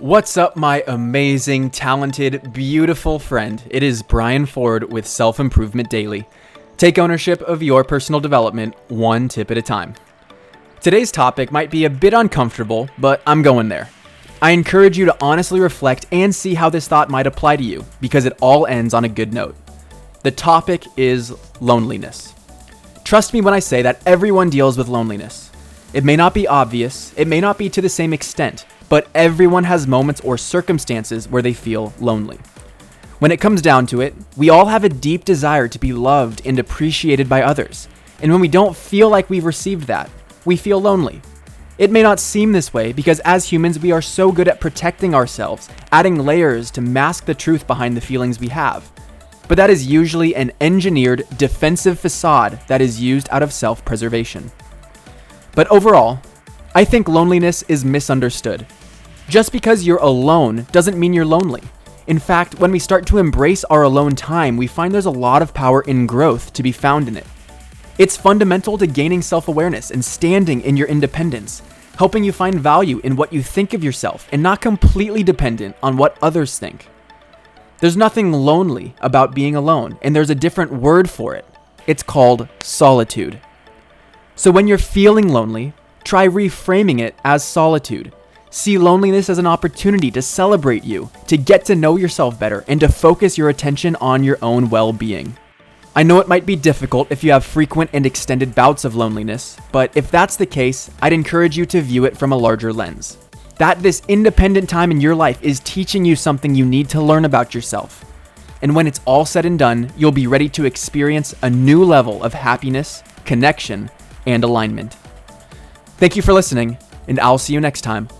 What's up, my amazing, talented, beautiful friend? It is Brian Ford with Self Improvement Daily. Take ownership of your personal development one tip at a time. Today's topic might be a bit uncomfortable, but I'm going there. I encourage you to honestly reflect and see how this thought might apply to you, because it all ends on a good note. The topic is loneliness. Trust me when I say that everyone deals with loneliness. It may not be obvious, it may not be to the same extent, but everyone has moments or circumstances where they feel lonely. When it comes down to it, we all have a deep desire to be loved and appreciated by others. And when we don't feel like we've received that, we feel lonely. It may not seem this way because as humans, we are so good at protecting ourselves, adding layers to mask the truth behind the feelings we have. But that is usually an engineered defensive facade that is used out of self preservation. But overall, I think loneliness is misunderstood. Just because you're alone doesn't mean you're lonely. In fact, when we start to embrace our alone time, we find there's a lot of power in growth to be found in it. It's fundamental to gaining self awareness and standing in your independence, helping you find value in what you think of yourself and not completely dependent on what others think. There's nothing lonely about being alone, and there's a different word for it. It's called solitude. So when you're feeling lonely, try reframing it as solitude. See loneliness as an opportunity to celebrate you, to get to know yourself better, and to focus your attention on your own well being. I know it might be difficult if you have frequent and extended bouts of loneliness, but if that's the case, I'd encourage you to view it from a larger lens. That this independent time in your life is teaching you something you need to learn about yourself. And when it's all said and done, you'll be ready to experience a new level of happiness, connection, and alignment. Thank you for listening, and I'll see you next time